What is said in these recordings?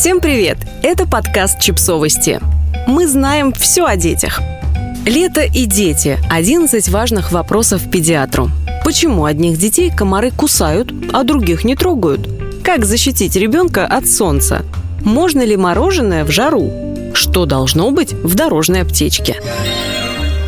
Всем привет! Это подкаст «Чипсовости». Мы знаем все о детях. Лето и дети – 11 важных вопросов педиатру. Почему одних детей комары кусают, а других не трогают? Как защитить ребенка от солнца? Можно ли мороженое в жару? Что должно быть в дорожной аптечке?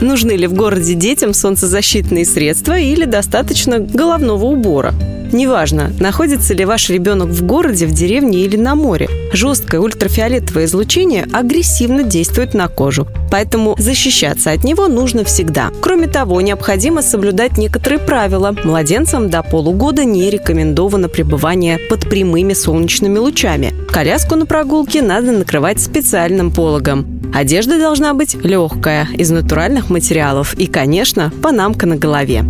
Нужны ли в городе детям солнцезащитные средства или достаточно головного убора? Неважно, находится ли ваш ребенок в городе, в деревне или на море, жесткое ультрафиолетовое излучение агрессивно действует на кожу, поэтому защищаться от него нужно всегда. Кроме того, необходимо соблюдать некоторые правила. Младенцам до полугода не рекомендовано пребывание под прямыми солнечными лучами. Коляску на прогулке надо накрывать специальным пологом. Одежда должна быть легкая, из натуральных материалов и, конечно, панамка на голове.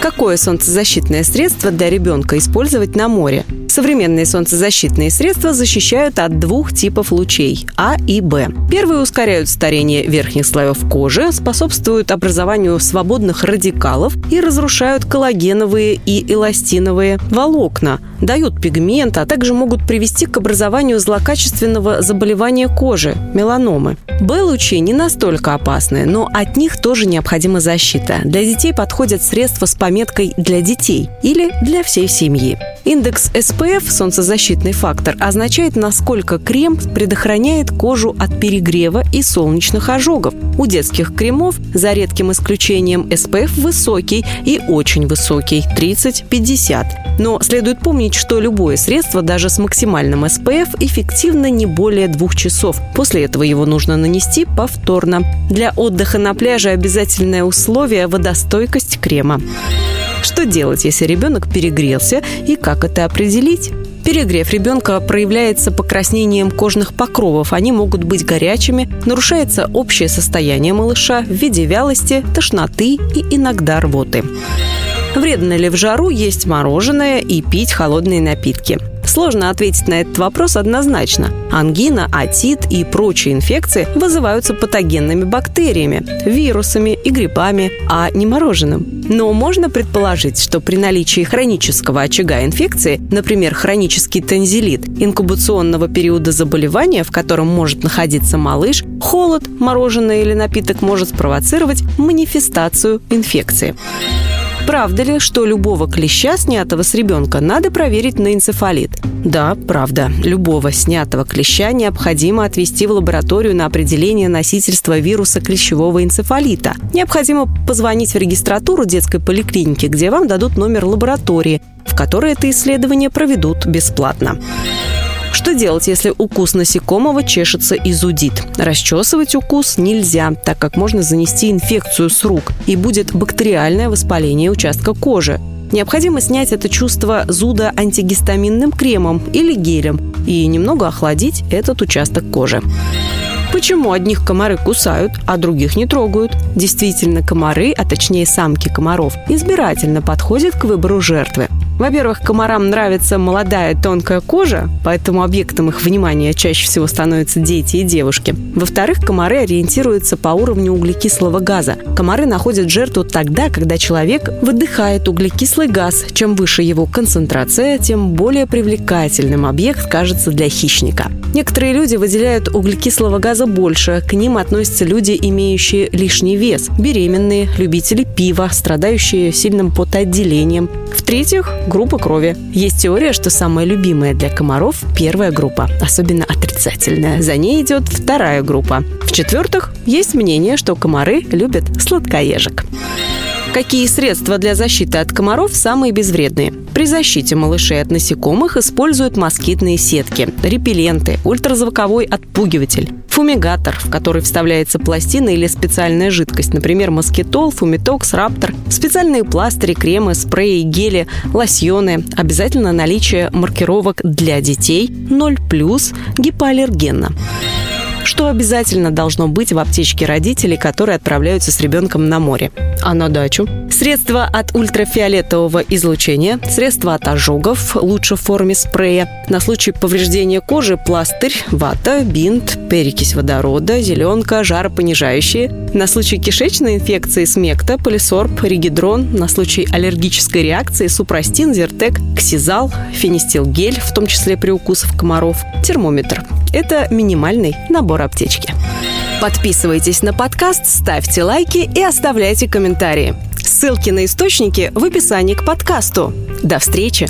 Какое солнцезащитное средство для ребенка использовать на море? Современные солнцезащитные средства защищают от двух типов лучей – А и Б. Первые ускоряют старение верхних слоев кожи, способствуют образованию свободных радикалов и разрушают коллагеновые и эластиновые волокна, дают пигмент, а также могут привести к образованию злокачественного заболевания кожи – меланомы. Б-лучи не настолько опасны, но от них тоже необходима защита. Для детей подходят средства с пометкой «для детей» или «для всей семьи». Индекс SPF, солнцезащитный фактор, означает, насколько крем предохраняет кожу от перегрева и солнечных ожогов. У детских кремов, за редким исключением, SPF высокий и очень высокий – 30-50. Но следует помнить, что любое средство, даже с максимальным SPF, эффективно не более двух часов. После этого его нужно нанести повторно. Для отдыха на пляже обязательное условие – водостойкость крема. Что делать, если ребенок перегрелся и как это определить? Перегрев ребенка проявляется покраснением кожных покровов. Они могут быть горячими, нарушается общее состояние малыша в виде вялости, тошноты и иногда рвоты. Вредно ли в жару есть мороженое и пить холодные напитки? Сложно ответить на этот вопрос однозначно. Ангина, отит и прочие инфекции вызываются патогенными бактериями, вирусами и грибами, а не мороженым. Но можно предположить, что при наличии хронического очага инфекции, например, хронический танзелит, инкубационного периода заболевания, в котором может находиться малыш, холод, мороженое или напиток может спровоцировать манифестацию инфекции. Правда ли, что любого клеща, снятого с ребенка, надо проверить на энцефалит? Да, правда. Любого снятого клеща необходимо отвести в лабораторию на определение носительства вируса клещевого энцефалита. Необходимо позвонить в регистратуру детской поликлиники, где вам дадут номер лаборатории, в которой это исследование проведут бесплатно. Что делать, если укус насекомого чешется и зудит? Расчесывать укус нельзя, так как можно занести инфекцию с рук и будет бактериальное воспаление участка кожи. Необходимо снять это чувство зуда антигистаминным кремом или гелем и немного охладить этот участок кожи. Почему одних комары кусают, а других не трогают? Действительно, комары, а точнее самки комаров, избирательно подходят к выбору жертвы. Во-первых, комарам нравится молодая тонкая кожа, поэтому объектом их внимания чаще всего становятся дети и девушки. Во-вторых, комары ориентируются по уровню углекислого газа. Комары находят жертву тогда, когда человек выдыхает углекислый газ. Чем выше его концентрация, тем более привлекательным объект кажется для хищника. Некоторые люди выделяют углекислого газа больше. К ним относятся люди, имеющие лишний вес, беременные, любители пива, страдающие сильным потоотделением. В-третьих, группа крови. Есть теория, что самая любимая для комаров – первая группа, особенно отрицательная. За ней идет вторая группа. В-четвертых, есть мнение, что комары любят сладкоежек. Какие средства для защиты от комаров самые безвредные? При защите малышей от насекомых используют москитные сетки, репелленты, ультразвуковой отпугиватель, фумигатор, в который вставляется пластина или специальная жидкость, например, москитол, фумитокс, раптор, специальные пластыри, кремы, спреи, гели, лосьоны, обязательно наличие маркировок для детей 0+, гипоаллергенно. Что обязательно должно быть в аптечке родителей, которые отправляются с ребенком на море? А на дачу? Средства от ультрафиолетового излучения, средства от ожогов, лучше в форме спрея. На случай повреждения кожи пластырь, вата, бинт, перекись водорода, зеленка, жаропонижающие. На случай кишечной инфекции смекта, полисорб, ригидрон. На случай аллергической реакции супрастин, зертек, ксизал, фенистилгель, в том числе при укусах комаров, термометр. Это минимальный набор аптечки. Подписывайтесь на подкаст, ставьте лайки и оставляйте комментарии. Ссылки на источники в описании к подкасту. До встречи!